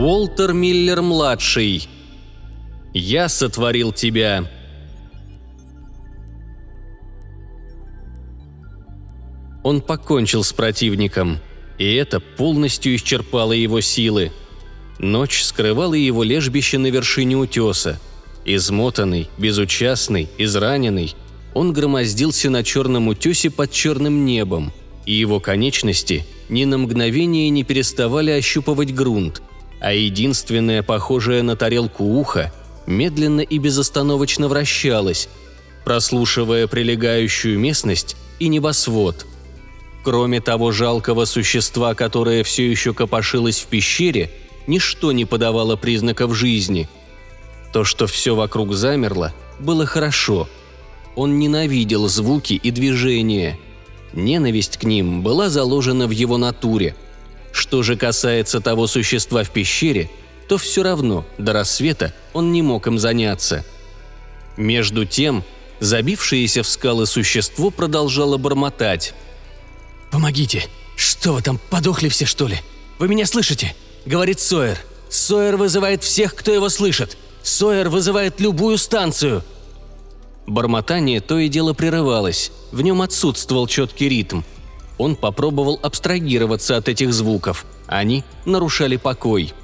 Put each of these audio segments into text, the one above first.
Уолтер Миллер-младший. Я сотворил тебя. Он покончил с противником, и это полностью исчерпало его силы. Ночь скрывала его лежбище на вершине утеса. Измотанный, безучастный, израненный, он громоздился на черном утесе под черным небом, и его конечности ни на мгновение не переставали ощупывать грунт, а единственное похожее на тарелку ухо медленно и безостановочно вращалось, прослушивая прилегающую местность и небосвод. Кроме того жалкого существа, которое все еще копошилось в пещере, ничто не подавало признаков жизни. То, что все вокруг замерло, было хорошо. Он ненавидел звуки и движения. Ненависть к ним была заложена в его натуре – что же касается того существа в пещере, то все равно до рассвета он не мог им заняться. Между тем, забившееся в скалы существо продолжало бормотать. «Помогите! Что вы там, подохли все, что ли? Вы меня слышите?» — говорит Сойер. «Сойер вызывает всех, кто его слышит. Сойер вызывает любую станцию!» Бормотание то и дело прерывалось, в нем отсутствовал четкий ритм – он попробовал абстрагироваться от этих звуков. Они нарушали покой.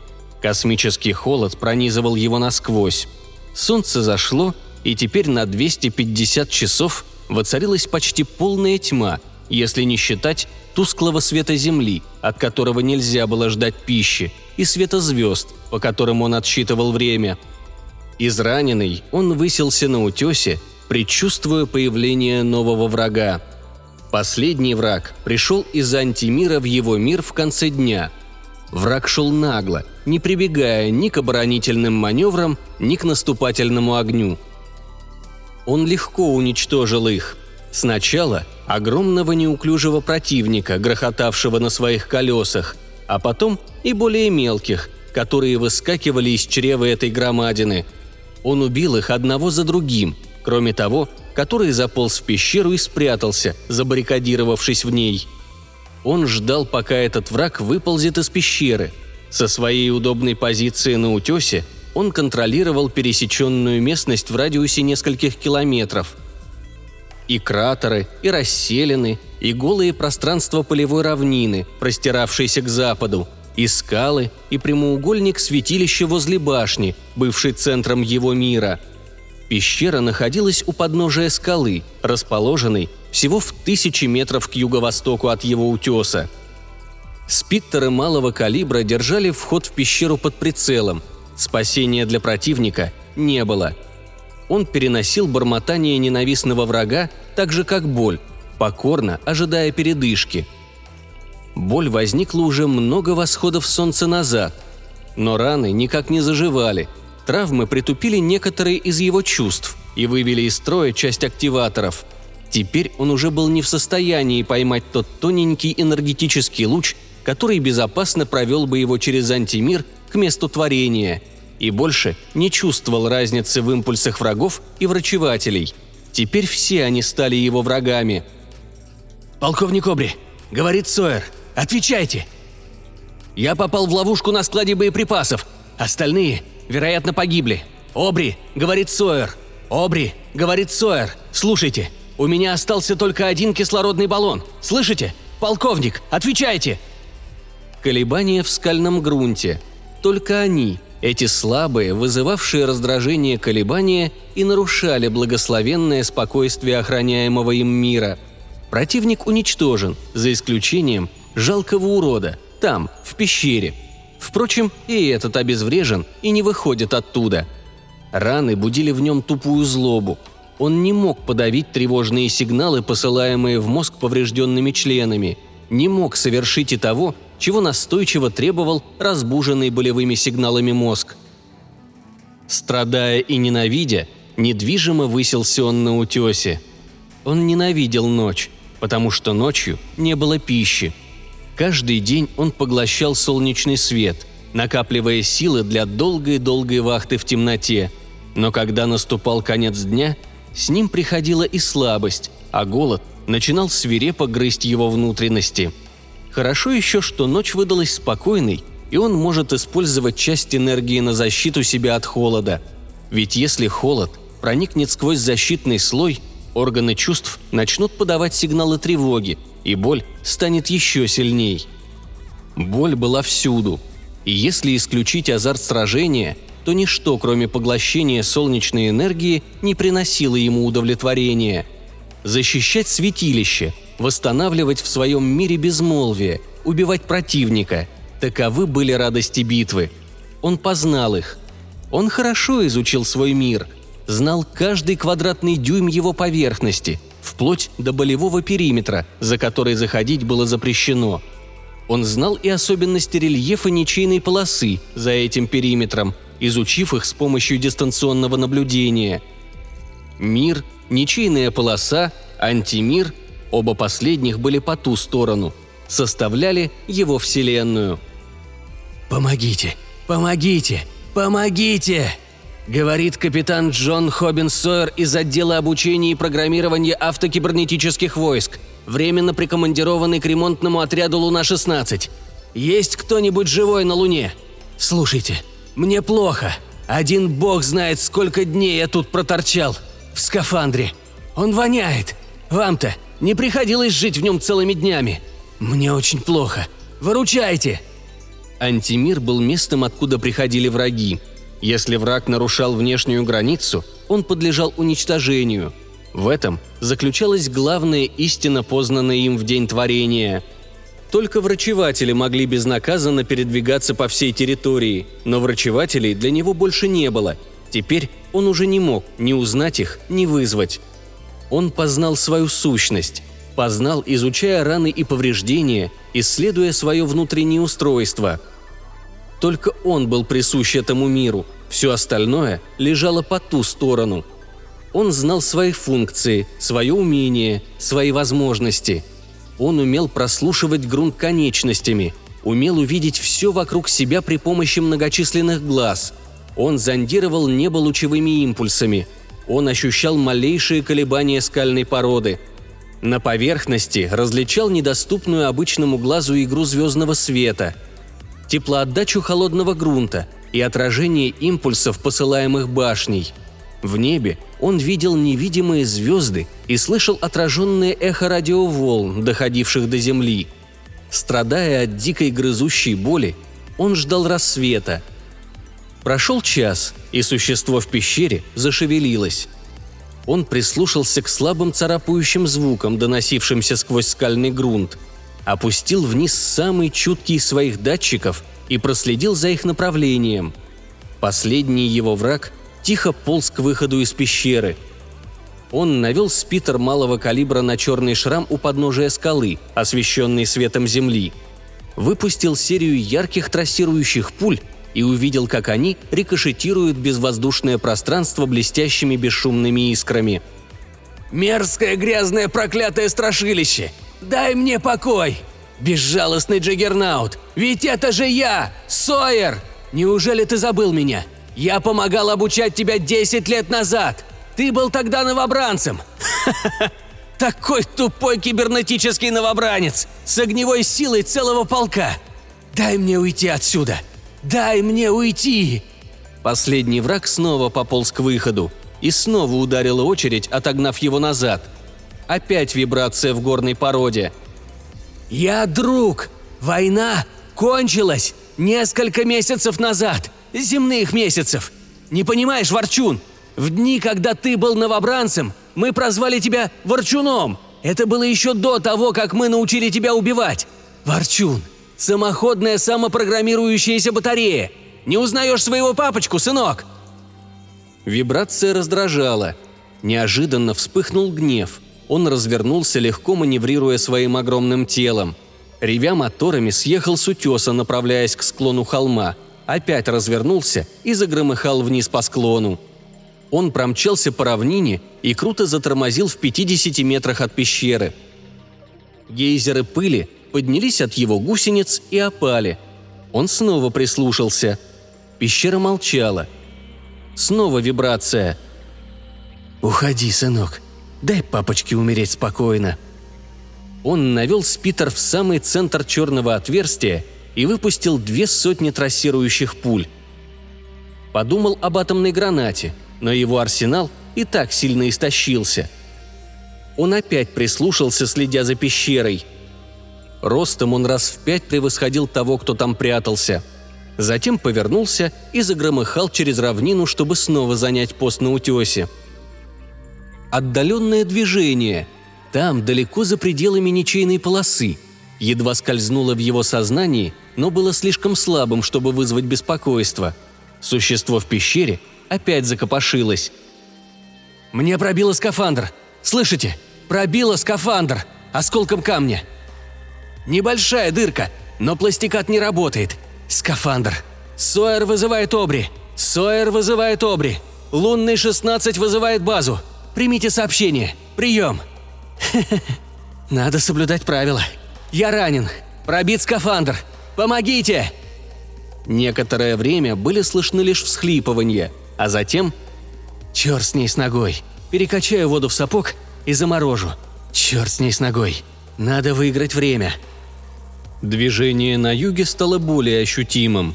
Космический холод пронизывал его насквозь. Солнце зашло, и теперь на 250 часов воцарилась почти полная тьма, если не считать тусклого света Земли, от которого нельзя было ждать пищи, и света звезд, по которым он отсчитывал время. Израненный, он высился на утесе, предчувствуя появление нового врага – Последний враг пришел из антимира в его мир в конце дня. Враг шел нагло, не прибегая ни к оборонительным маневрам, ни к наступательному огню. Он легко уничтожил их. Сначала огромного неуклюжего противника, грохотавшего на своих колесах, а потом и более мелких, которые выскакивали из чрева этой громадины. Он убил их одного за другим. Кроме того, который заполз в пещеру и спрятался, забаррикадировавшись в ней. Он ждал, пока этот враг выползет из пещеры. Со своей удобной позиции на утесе он контролировал пересеченную местность в радиусе нескольких километров. И кратеры, и расселены, и голые пространства полевой равнины, простиравшиеся к западу, и скалы, и прямоугольник святилища возле башни, бывший центром его мира – Пещера находилась у подножия скалы, расположенной всего в тысячи метров к юго-востоку от его утеса. Спиттеры малого калибра держали вход в пещеру под прицелом. Спасения для противника не было. Он переносил бормотание ненавистного врага так же, как боль, покорно ожидая передышки. Боль возникла уже много восходов солнца назад, но раны никак не заживали – Травмы притупили некоторые из его чувств и вывели из строя часть активаторов. Теперь он уже был не в состоянии поймать тот тоненький энергетический луч, который безопасно провел бы его через антимир к месту творения, и больше не чувствовал разницы в импульсах врагов и врачевателей. Теперь все они стали его врагами. «Полковник Обри, — говорит Сойер, — отвечайте!» «Я попал в ловушку на складе боеприпасов. Остальные вероятно, погибли. Обри, говорит Сойер. Обри, говорит Сойер. Слушайте, у меня остался только один кислородный баллон. Слышите? Полковник, отвечайте!» Колебания в скальном грунте. Только они, эти слабые, вызывавшие раздражение колебания, и нарушали благословенное спокойствие охраняемого им мира. Противник уничтожен, за исключением жалкого урода, там, в пещере – Впрочем, и этот обезврежен и не выходит оттуда. Раны будили в нем тупую злобу. Он не мог подавить тревожные сигналы, посылаемые в мозг поврежденными членами, не мог совершить и того, чего настойчиво требовал разбуженный болевыми сигналами мозг. Страдая и ненавидя, недвижимо высился он на утесе. Он ненавидел ночь, потому что ночью не было пищи – Каждый день он поглощал солнечный свет, накапливая силы для долгой-долгой вахты в темноте. Но когда наступал конец дня, с ним приходила и слабость, а голод начинал свирепо грызть его внутренности. Хорошо еще, что ночь выдалась спокойной, и он может использовать часть энергии на защиту себя от холода. Ведь если холод проникнет сквозь защитный слой, органы чувств начнут подавать сигналы тревоги, и боль станет еще сильней. Боль была всюду, и если исключить азарт сражения, то ничто, кроме поглощения солнечной энергии, не приносило ему удовлетворения. Защищать святилище, восстанавливать в своем мире безмолвие, убивать противника – таковы были радости битвы. Он познал их. Он хорошо изучил свой мир, знал каждый квадратный дюйм его поверхности, вплоть до болевого периметра, за который заходить было запрещено. Он знал и особенности рельефа ничейной полосы за этим периметром, изучив их с помощью дистанционного наблюдения. Мир, ничейная полоса, антимир – оба последних были по ту сторону, составляли его вселенную. «Помогите! Помогите! Помогите!» Говорит капитан Джон Хоббин Сойер из отдела обучения и программирования автокибернетических войск, временно прикомандированный к ремонтному отряду «Луна-16». Есть кто-нибудь живой на Луне? Слушайте, мне плохо. Один бог знает, сколько дней я тут проторчал. В скафандре. Он воняет. Вам-то не приходилось жить в нем целыми днями. Мне очень плохо. Выручайте!» Антимир был местом, откуда приходили враги. Если враг нарушал внешнюю границу, он подлежал уничтожению. В этом заключалась главная истина, познанная им в день творения. Только врачеватели могли безнаказанно передвигаться по всей территории, но врачевателей для него больше не было. Теперь он уже не мог ни узнать их, ни вызвать. Он познал свою сущность, познал, изучая раны и повреждения, исследуя свое внутреннее устройство. Только он был присущ этому миру, все остальное лежало по ту сторону. Он знал свои функции, свое умение, свои возможности. Он умел прослушивать грунт конечностями, умел увидеть все вокруг себя при помощи многочисленных глаз. Он зондировал небо лучевыми импульсами. Он ощущал малейшие колебания скальной породы – на поверхности различал недоступную обычному глазу игру звездного света, теплоотдачу холодного грунта и отражение импульсов, посылаемых башней. В небе он видел невидимые звезды и слышал отраженное эхо радиоволн, доходивших до Земли. Страдая от дикой грызущей боли, он ждал рассвета. Прошел час, и существо в пещере зашевелилось. Он прислушался к слабым царапающим звукам, доносившимся сквозь скальный грунт, опустил вниз самый чуткий из своих датчиков и проследил за их направлением. Последний его враг тихо полз к выходу из пещеры. Он навел спитер малого калибра на черный шрам у подножия скалы, освещенный светом земли. Выпустил серию ярких трассирующих пуль и увидел, как они рикошетируют безвоздушное пространство блестящими бесшумными искрами. «Мерзкое грязное проклятое страшилище! Дай мне покой! Безжалостный Джаггернаут! Ведь это же я, Сойер! Неужели ты забыл меня? Я помогал обучать тебя 10 лет назад! Ты был тогда новобранцем! Такой тупой кибернетический новобранец! С огневой силой целого полка! Дай мне уйти отсюда! «Дай мне уйти!» Последний враг снова пополз к выходу и снова ударила очередь, отогнав его назад. Опять вибрация в горной породе. «Я друг! Война кончилась несколько месяцев назад! Земных месяцев! Не понимаешь, Ворчун? В дни, когда ты был новобранцем, мы прозвали тебя Ворчуном! Это было еще до того, как мы научили тебя убивать! Ворчун, Самоходная самопрограммирующаяся батарея! Не узнаешь своего папочку, сынок!» Вибрация раздражала. Неожиданно вспыхнул гнев. Он развернулся, легко маневрируя своим огромным телом. Ревя моторами, съехал с утеса, направляясь к склону холма. Опять развернулся и загромыхал вниз по склону. Он промчался по равнине и круто затормозил в 50 метрах от пещеры. Гейзеры пыли поднялись от его гусениц и опали. Он снова прислушался. Пещера молчала. Снова вибрация. «Уходи, сынок. Дай папочке умереть спокойно. Он навел спитер в самый центр черного отверстия и выпустил две сотни трассирующих пуль. Подумал об атомной гранате, но его арсенал и так сильно истощился. Он опять прислушался, следя за пещерой. Ростом он раз в пять превосходил того, кто там прятался. Затем повернулся и загромыхал через равнину, чтобы снова занять пост на утесе. Отдаленное движение – там, далеко за пределами ничейной полосы. Едва скользнуло в его сознании, но было слишком слабым, чтобы вызвать беспокойство. Существо в пещере опять закопошилось. «Мне пробило скафандр! Слышите? Пробило скафандр! Осколком камня!» «Небольшая дырка, но пластикат не работает. Скафандр! Сойер вызывает Обри! Сойер вызывает Обри! Лунный 16 вызывает базу! Примите сообщение! Прием!» «Надо соблюдать правила. Я ранен. Пробит скафандр. Помогите!» Некоторое время были слышны лишь всхлипывания, а затем... «Черт с ней с ногой. Перекачаю воду в сапог и заморожу. Черт с ней с ногой. Надо выиграть время». Движение на юге стало более ощутимым.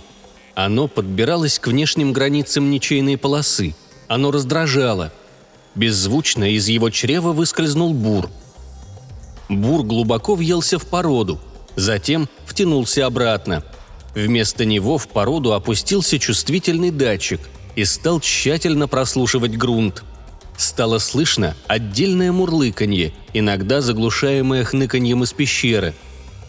Оно подбиралось к внешним границам ничейной полосы. Оно раздражало – Беззвучно из его чрева выскользнул бур. Бур глубоко въелся в породу, затем втянулся обратно. Вместо него в породу опустился чувствительный датчик и стал тщательно прослушивать грунт. Стало слышно отдельное мурлыканье, иногда заглушаемое хныканьем из пещеры.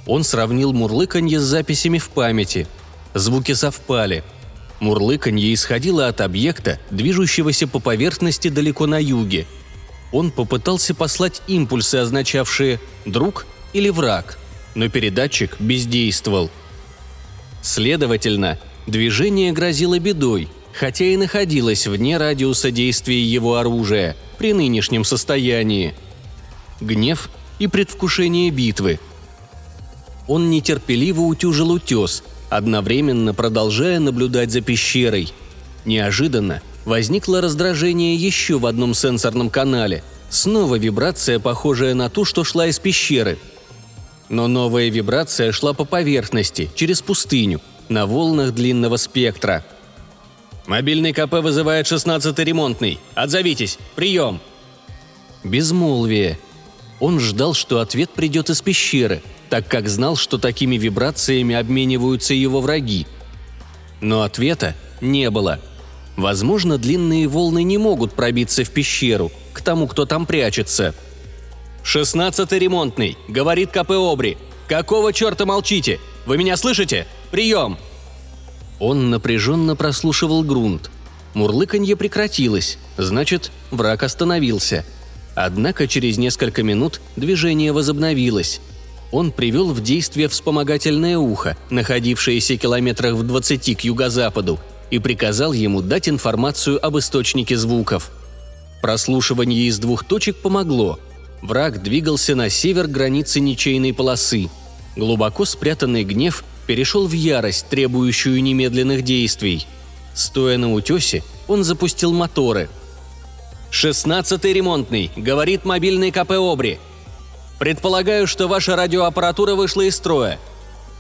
Он сравнил мурлыканье с записями в памяти. Звуки совпали – Мурлыканье исходило от объекта, движущегося по поверхности далеко на юге. Он попытался послать импульсы, означавшие «друг» или «враг», но передатчик бездействовал. Следовательно, движение грозило бедой, хотя и находилось вне радиуса действия его оружия при нынешнем состоянии. Гнев и предвкушение битвы. Он нетерпеливо утюжил утес – одновременно продолжая наблюдать за пещерой. Неожиданно возникло раздражение еще в одном сенсорном канале. Снова вибрация, похожая на ту, что шла из пещеры. Но новая вибрация шла по поверхности, через пустыню, на волнах длинного спектра. «Мобильный КП вызывает 16-й ремонтный. Отзовитесь. Прием!» Безмолвие. Он ждал, что ответ придет из пещеры – так как знал, что такими вибрациями обмениваются его враги. Но ответа не было. Возможно, длинные волны не могут пробиться в пещеру, к тому, кто там прячется. «Шестнадцатый ремонтный», — говорит КП Обри. «Какого черта молчите? Вы меня слышите? Прием!» Он напряженно прослушивал грунт. Мурлыканье прекратилось, значит, враг остановился. Однако через несколько минут движение возобновилось он привел в действие вспомогательное ухо, находившееся километрах в 20 к юго-западу, и приказал ему дать информацию об источнике звуков. Прослушивание из двух точек помогло. Враг двигался на север границы ничейной полосы. Глубоко спрятанный гнев перешел в ярость, требующую немедленных действий. Стоя на утесе, он запустил моторы. «Шестнадцатый ремонтный», — говорит мобильный КП Обри. Предполагаю, что ваша радиоаппаратура вышла из строя.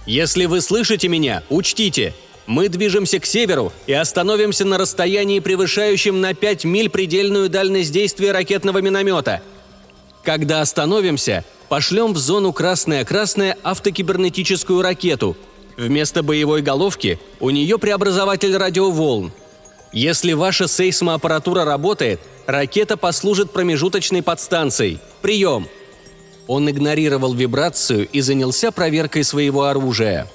Если вы слышите меня, учтите, мы движемся к северу и остановимся на расстоянии, превышающем на 5 миль предельную дальность действия ракетного миномета. Когда остановимся, пошлем в зону красная-красная автокибернетическую ракету. Вместо боевой головки у нее преобразователь радиоволн. Если ваша сейсмоаппаратура работает, ракета послужит промежуточной подстанцией. Прием! Он игнорировал вибрацию и занялся проверкой своего оружия.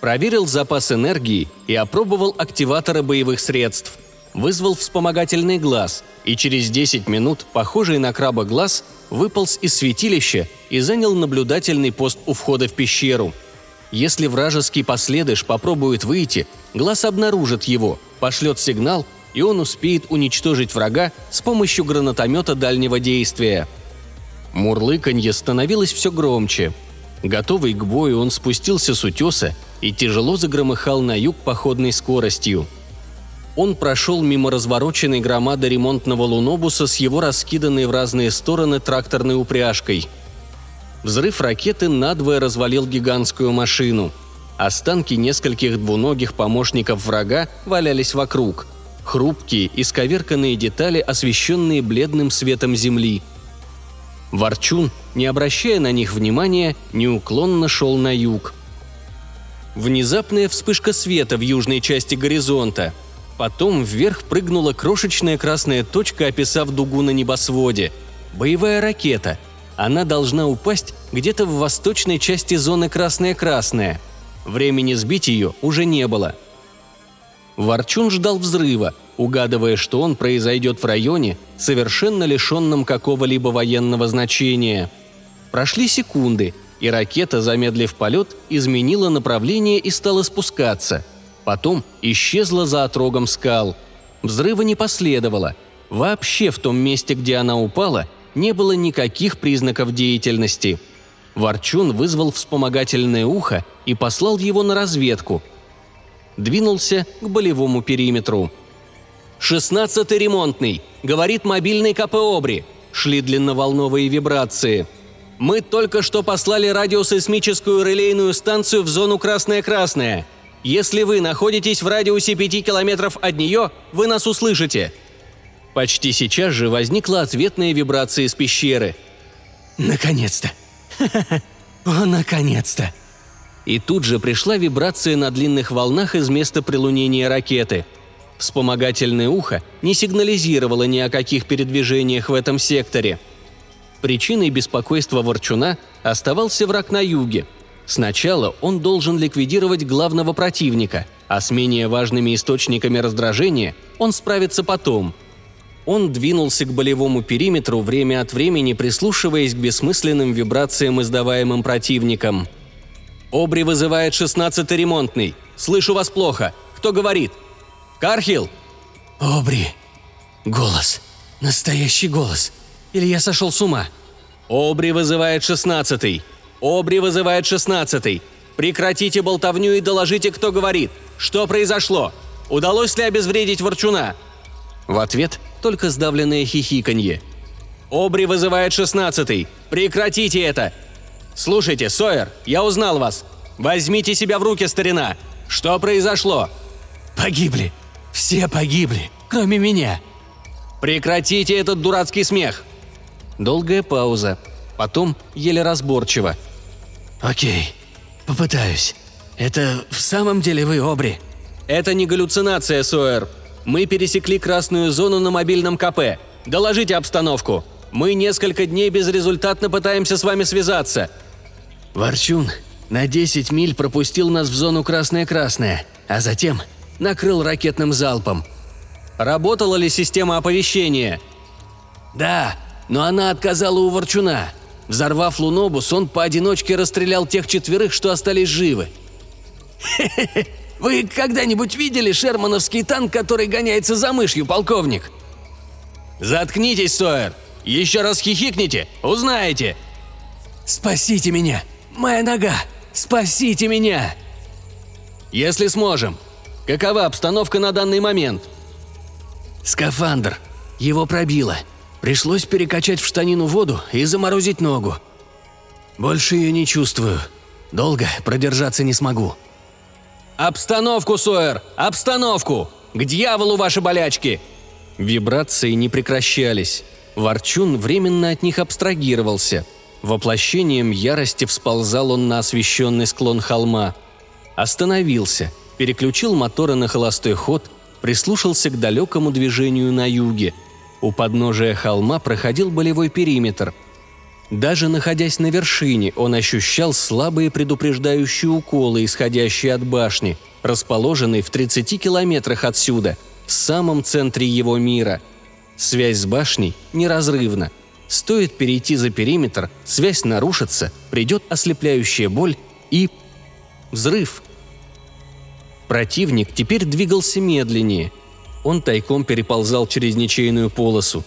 Проверил запас энергии и опробовал активаторы боевых средств. Вызвал вспомогательный глаз, и через 10 минут, похожий на краба глаз, выполз из святилища и занял наблюдательный пост у входа в пещеру. Если вражеский последыш попробует выйти, глаз обнаружит его, пошлет сигнал, и он успеет уничтожить врага с помощью гранатомета дальнего действия – Мурлыканье становилось все громче. Готовый к бою, он спустился с утеса и тяжело загромыхал на юг походной скоростью. Он прошел мимо развороченной громады ремонтного лунобуса с его раскиданной в разные стороны тракторной упряжкой. Взрыв ракеты надвое развалил гигантскую машину. Останки нескольких двуногих помощников врага валялись вокруг. Хрупкие, исковерканные детали, освещенные бледным светом земли. Ворчун, не обращая на них внимания, неуклонно шел на юг. Внезапная вспышка света в южной части горизонта. Потом вверх прыгнула крошечная красная точка, описав дугу на небосводе. Боевая ракета – она должна упасть где-то в восточной части зоны красная-красная. Времени сбить ее уже не было. Ворчун ждал взрыва, угадывая, что он произойдет в районе, совершенно лишенном какого-либо военного значения. Прошли секунды, и ракета, замедлив полет, изменила направление и стала спускаться. Потом исчезла за отрогом скал. Взрыва не последовало. Вообще в том месте, где она упала – не было никаких признаков деятельности. Ворчун вызвал вспомогательное ухо и послал его на разведку. Двинулся к болевому периметру. «Шестнадцатый ремонтный», — говорит мобильный КП «Обри». Шли длинноволновые вибрации. «Мы только что послали радиосейсмическую релейную станцию в зону «Красная-Красная». Если вы находитесь в радиусе пяти километров от нее, вы нас услышите. Почти сейчас же возникла ответная вибрация из пещеры. «Наконец-то! О, наконец-то!» И тут же пришла вибрация на длинных волнах из места прилунения ракеты. Вспомогательное ухо не сигнализировало ни о каких передвижениях в этом секторе. Причиной беспокойства Ворчуна оставался враг на юге. Сначала он должен ликвидировать главного противника, а с менее важными источниками раздражения он справится потом – он двинулся к болевому периметру, время от времени прислушиваясь к бессмысленным вибрациям, издаваемым противником. «Обри вызывает шестнадцатый ремонтный. Слышу вас плохо. Кто говорит?» «Кархил?» «Обри. Голос. Настоящий голос. Или я сошел с ума?» «Обри вызывает шестнадцатый. Обри вызывает шестнадцатый. Прекратите болтовню и доложите, кто говорит. Что произошло? Удалось ли обезвредить Ворчуна?» В ответ только сдавленное хихиканье. «Обри вызывает шестнадцатый! Прекратите это! Слушайте, Сойер, я узнал вас! Возьмите себя в руки, старина! Что произошло?» «Погибли! Все погибли, кроме меня!» «Прекратите этот дурацкий смех!» Долгая пауза. Потом еле разборчиво. «Окей, попытаюсь. Это в самом деле вы, Обри?» «Это не галлюцинация, Сойер. Мы пересекли красную зону на мобильном КП. Доложите обстановку. Мы несколько дней безрезультатно пытаемся с вами связаться». Ворчун на 10 миль пропустил нас в зону красная-красная, а затем накрыл ракетным залпом. Работала ли система оповещения? Да, но она отказала у Ворчуна. Взорвав Лунобус, он поодиночке расстрелял тех четверых, что остались живы. Хе-хе-хе, вы когда-нибудь видели шермановский танк, который гоняется за мышью, полковник?» «Заткнитесь, Сойер! Еще раз хихикните, узнаете!» «Спасите меня! Моя нога! Спасите меня!» «Если сможем. Какова обстановка на данный момент?» «Скафандр. Его пробило. Пришлось перекачать в штанину воду и заморозить ногу. Больше ее не чувствую. Долго продержаться не смогу. «Обстановку, Сойер! Обстановку! К дьяволу ваши болячки!» Вибрации не прекращались. Ворчун временно от них абстрагировался. Воплощением ярости всползал он на освещенный склон холма. Остановился, переключил моторы на холостой ход, прислушался к далекому движению на юге. У подножия холма проходил болевой периметр – даже находясь на вершине, он ощущал слабые предупреждающие уколы, исходящие от башни, расположенной в 30 километрах отсюда, в самом центре его мира. Связь с башней неразрывна. Стоит перейти за периметр, связь нарушится, придет ослепляющая боль и... взрыв. Противник теперь двигался медленнее. Он тайком переползал через ничейную полосу,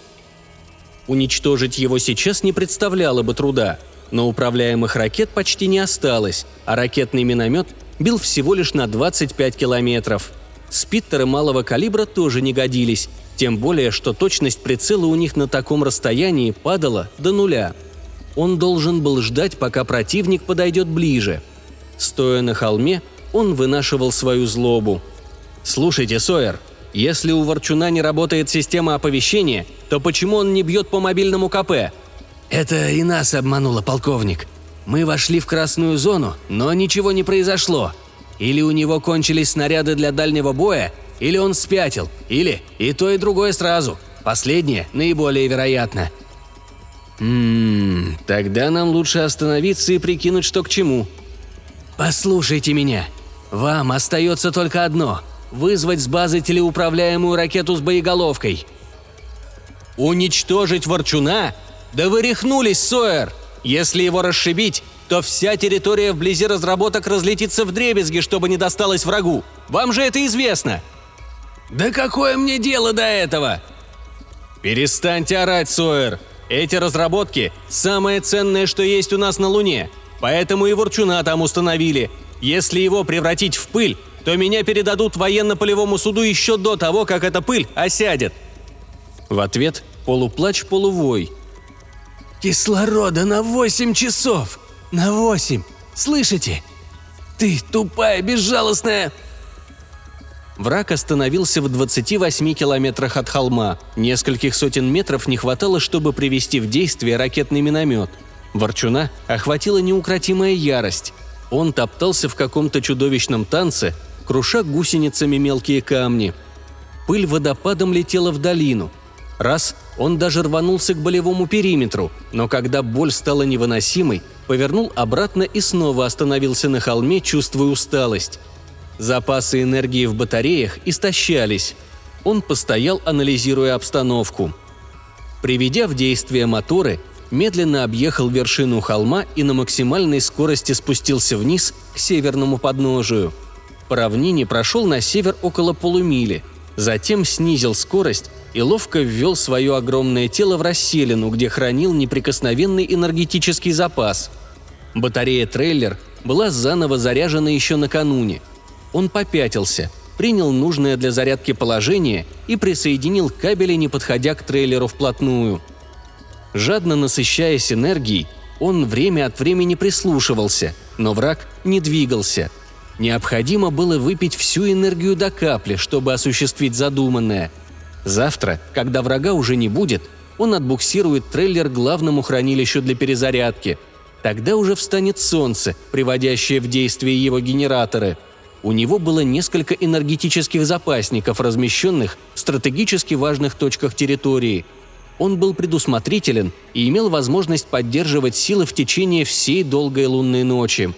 Уничтожить его сейчас не представляло бы труда, но управляемых ракет почти не осталось, а ракетный миномет бил всего лишь на 25 километров. Спиттеры малого калибра тоже не годились, тем более, что точность прицела у них на таком расстоянии падала до нуля. Он должен был ждать, пока противник подойдет ближе. Стоя на холме, он вынашивал свою злобу. «Слушайте, Сойер, если у Ворчуна не работает система оповещения, то почему он не бьет по мобильному КП?» «Это и нас обмануло, полковник. Мы вошли в красную зону, но ничего не произошло. Или у него кончились снаряды для дальнего боя, или он спятил, или и то, и другое сразу. Последнее наиболее вероятно». «Ммм, тогда нам лучше остановиться и прикинуть, что к чему». «Послушайте меня. Вам остается только одно – вызвать с базы телеуправляемую ракету с боеголовкой». «Уничтожить Ворчуна? Да вы рехнулись, Сойер! Если его расшибить, то вся территория вблизи разработок разлетится в дребезги, чтобы не досталось врагу. Вам же это известно!» «Да какое мне дело до этого?» «Перестаньте орать, Сойер! Эти разработки – самое ценное, что есть у нас на Луне. Поэтому и Ворчуна там установили. Если его превратить в пыль, то меня передадут военно-полевому суду еще до того, как эта пыль осядет». В ответ полуплач, полувой. «Кислорода на восемь часов! На восемь! Слышите? Ты тупая, безжалостная...» Враг остановился в 28 километрах от холма. Нескольких сотен метров не хватало, чтобы привести в действие ракетный миномет. Ворчуна охватила неукротимая ярость. Он топтался в каком-то чудовищном танце, круша гусеницами мелкие камни. Пыль водопадом летела в долину. Раз он даже рванулся к болевому периметру, но когда боль стала невыносимой, повернул обратно и снова остановился на холме, чувствуя усталость. Запасы энергии в батареях истощались. Он постоял, анализируя обстановку. Приведя в действие моторы, медленно объехал вершину холма и на максимальной скорости спустился вниз к северному подножию. По равнине прошел на север около полумили, затем снизил скорость и ловко ввел свое огромное тело в расселину, где хранил неприкосновенный энергетический запас. Батарея трейлер была заново заряжена еще накануне – он попятился, принял нужное для зарядки положение и присоединил кабели, не подходя к трейлеру вплотную. Жадно насыщаясь энергией, он время от времени прислушивался, но враг не двигался. Необходимо было выпить всю энергию до капли, чтобы осуществить задуманное. Завтра, когда врага уже не будет, он отбуксирует трейлер к главному хранилищу для перезарядки. Тогда уже встанет солнце, приводящее в действие его генераторы – у него было несколько энергетических запасников, размещенных в стратегически важных точках территории. Он был предусмотрителен и имел возможность поддерживать силы в течение всей долгой лунной ночи.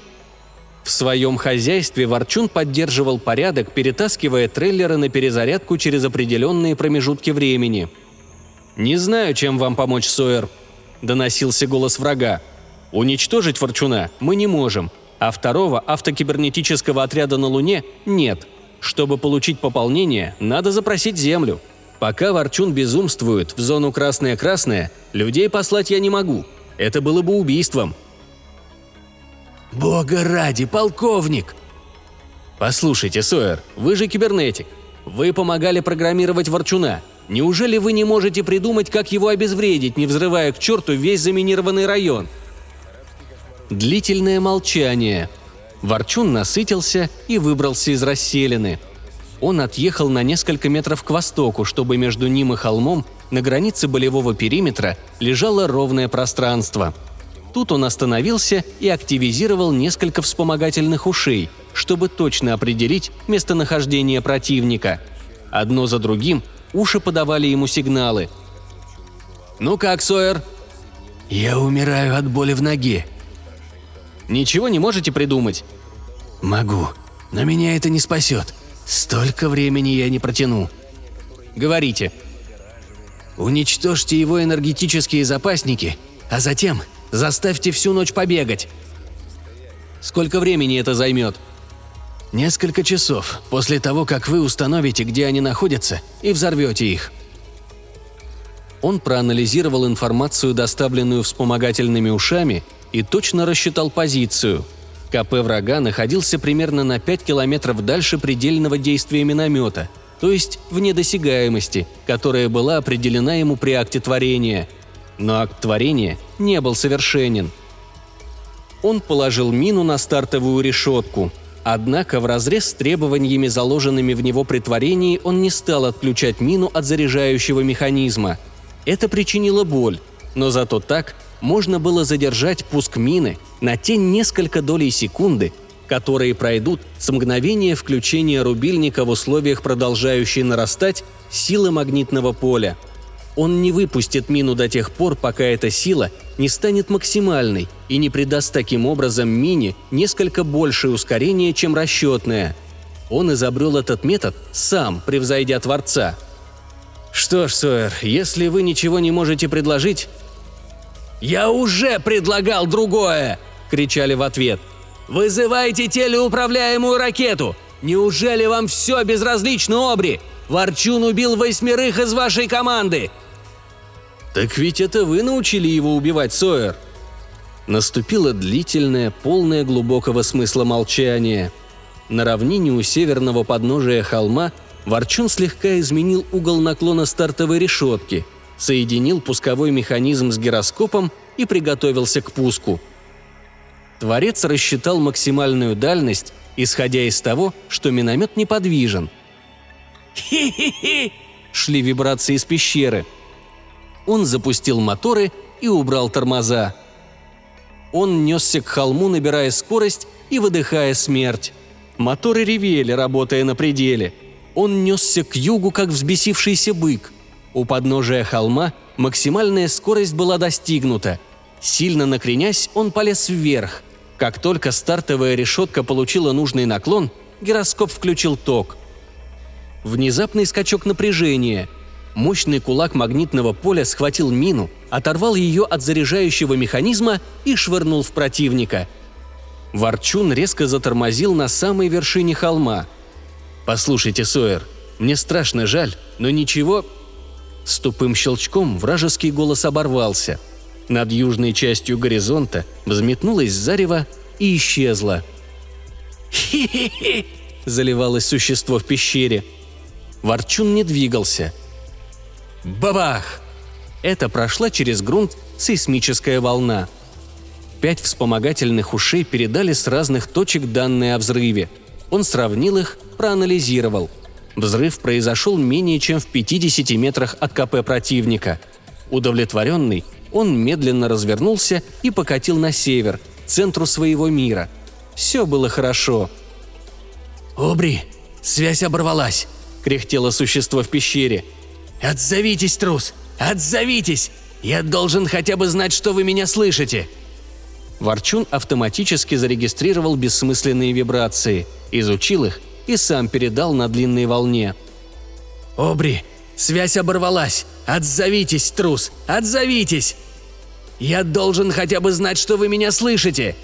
В своем хозяйстве Ворчун поддерживал порядок, перетаскивая трейлеры на перезарядку через определенные промежутки времени. «Не знаю, чем вам помочь, Сойер», – доносился голос врага. «Уничтожить Ворчуна мы не можем, а второго автокибернетического отряда на Луне нет. Чтобы получить пополнение, надо запросить Землю. Пока Ворчун безумствует в зону красная-красная, людей послать я не могу. Это было бы убийством. «Бога ради, полковник!» «Послушайте, Сойер, вы же кибернетик. Вы помогали программировать Ворчуна. Неужели вы не можете придумать, как его обезвредить, не взрывая к черту весь заминированный район?» Длительное молчание. Ворчун насытился и выбрался из расселины. Он отъехал на несколько метров к востоку, чтобы между ним и холмом на границе болевого периметра лежало ровное пространство. Тут он остановился и активизировал несколько вспомогательных ушей, чтобы точно определить местонахождение противника. Одно за другим уши подавали ему сигналы. «Ну как, Сойер?» «Я умираю от боли в ноге», Ничего не можете придумать?» «Могу, но меня это не спасет. Столько времени я не протяну». «Говорите». «Уничтожьте его энергетические запасники, а затем заставьте всю ночь побегать». «Сколько времени это займет?» «Несколько часов после того, как вы установите, где они находятся, и взорвете их». Он проанализировал информацию, доставленную вспомогательными ушами, и точно рассчитал позицию. КП врага находился примерно на 5 километров дальше предельного действия миномета, то есть вне досягаемости, которая была определена ему при акте творения. но акт творения не был совершенен. Он положил мину на стартовую решетку, однако в разрез с требованиями, заложенными в него при творении, он не стал отключать мину от заряжающего механизма. Это причинило боль, но зато так можно было задержать пуск мины на те несколько долей секунды, которые пройдут с мгновения включения рубильника в условиях продолжающей нарастать силы магнитного поля. Он не выпустит мину до тех пор, пока эта сила не станет максимальной и не придаст таким образом мине несколько большее ускорение, чем расчетное. Он изобрел этот метод сам, превзойдя Творца. «Что ж, Сойер, если вы ничего не можете предложить, «Я уже предлагал другое!» – кричали в ответ. «Вызывайте телеуправляемую ракету! Неужели вам все безразлично, Обри? Ворчун убил восьмерых из вашей команды!» «Так ведь это вы научили его убивать, Сойер!» Наступило длительное, полное глубокого смысла молчание. На равнине у северного подножия холма Ворчун слегка изменил угол наклона стартовой решетки – соединил пусковой механизм с гироскопом и приготовился к пуску. Творец рассчитал максимальную дальность, исходя из того, что миномет неподвижен. «Хи-хи-хи!» – шли вибрации из пещеры. Он запустил моторы и убрал тормоза. Он несся к холму, набирая скорость и выдыхая смерть. Моторы ревели, работая на пределе. Он несся к югу, как взбесившийся бык – у подножия холма максимальная скорость была достигнута. Сильно накренясь, он полез вверх. Как только стартовая решетка получила нужный наклон, гироскоп включил ток. Внезапный скачок напряжения. Мощный кулак магнитного поля схватил мину, оторвал ее от заряжающего механизма и швырнул в противника. Ворчун резко затормозил на самой вершине холма. «Послушайте, Сойер, мне страшно жаль, но ничего, с тупым щелчком вражеский голос оборвался. Над южной частью горизонта взметнулось зарево и исчезло. «Хи-хи-хи!» – заливалось существо в пещере. Ворчун не двигался. Бабах! Это прошла через грунт сейсмическая волна. Пять вспомогательных ушей передали с разных точек данные о взрыве. Он сравнил их, проанализировал – Взрыв произошел менее чем в 50 метрах от КП противника. Удовлетворенный, он медленно развернулся и покатил на север, к центру своего мира. Все было хорошо. «Обри, связь оборвалась!» – кряхтело существо в пещере. «Отзовитесь, трус! Отзовитесь! Я должен хотя бы знать, что вы меня слышите!» Ворчун автоматически зарегистрировал бессмысленные вибрации, изучил их и сам передал на длинной волне. «Обри, связь оборвалась! Отзовитесь, трус! Отзовитесь! Я должен хотя бы знать, что вы меня слышите!»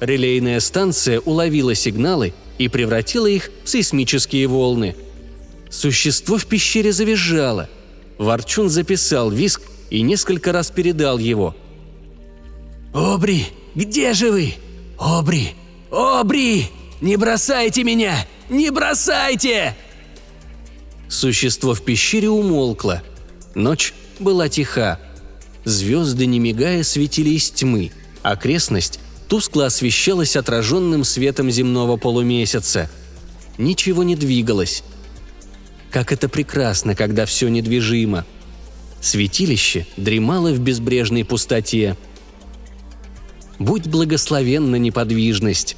Релейная станция уловила сигналы и превратила их в сейсмические волны. Существо в пещере завизжало. Ворчун записал виск и несколько раз передал его. «Обри, где же вы? Обри! Обри!» Не бросайте меня! Не бросайте!» Существо в пещере умолкло. Ночь была тиха. Звезды, не мигая, светили из тьмы. Окрестность тускло освещалась отраженным светом земного полумесяца. Ничего не двигалось. Как это прекрасно, когда все недвижимо. Святилище дремало в безбрежной пустоте. Будь благословенна неподвижность.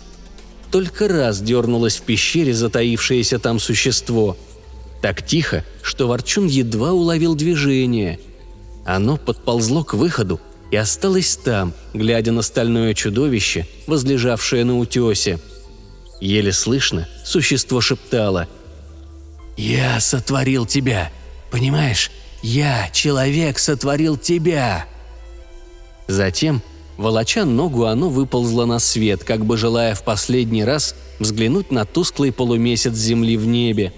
Только раз дернулось в пещере затаившееся там существо. Так тихо, что Ворчун едва уловил движение. Оно подползло к выходу и осталось там, глядя на стальное чудовище, возлежавшее на утесе. Еле слышно, существо шептало. «Я сотворил тебя. Понимаешь? Я, человек, сотворил тебя!» Затем Волоча ногу, оно выползло на свет, как бы желая в последний раз взглянуть на тусклый полумесяц земли в небе.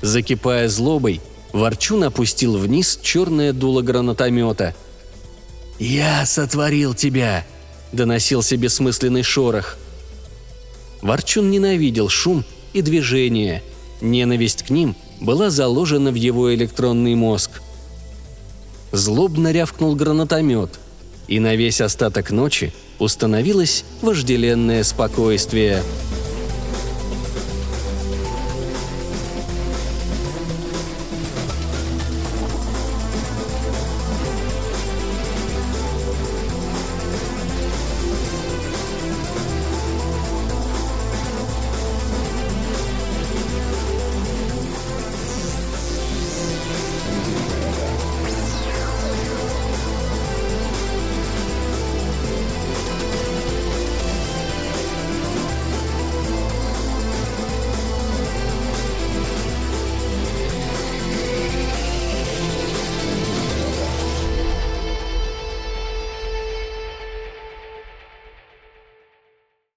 Закипая злобой, Ворчун опустил вниз черное дуло гранатомета. «Я сотворил тебя!» – доносился бессмысленный шорох. Ворчун ненавидел шум и движение. Ненависть к ним была заложена в его электронный мозг. Злобно рявкнул гранатомет. И на весь остаток ночи установилось вожделенное спокойствие –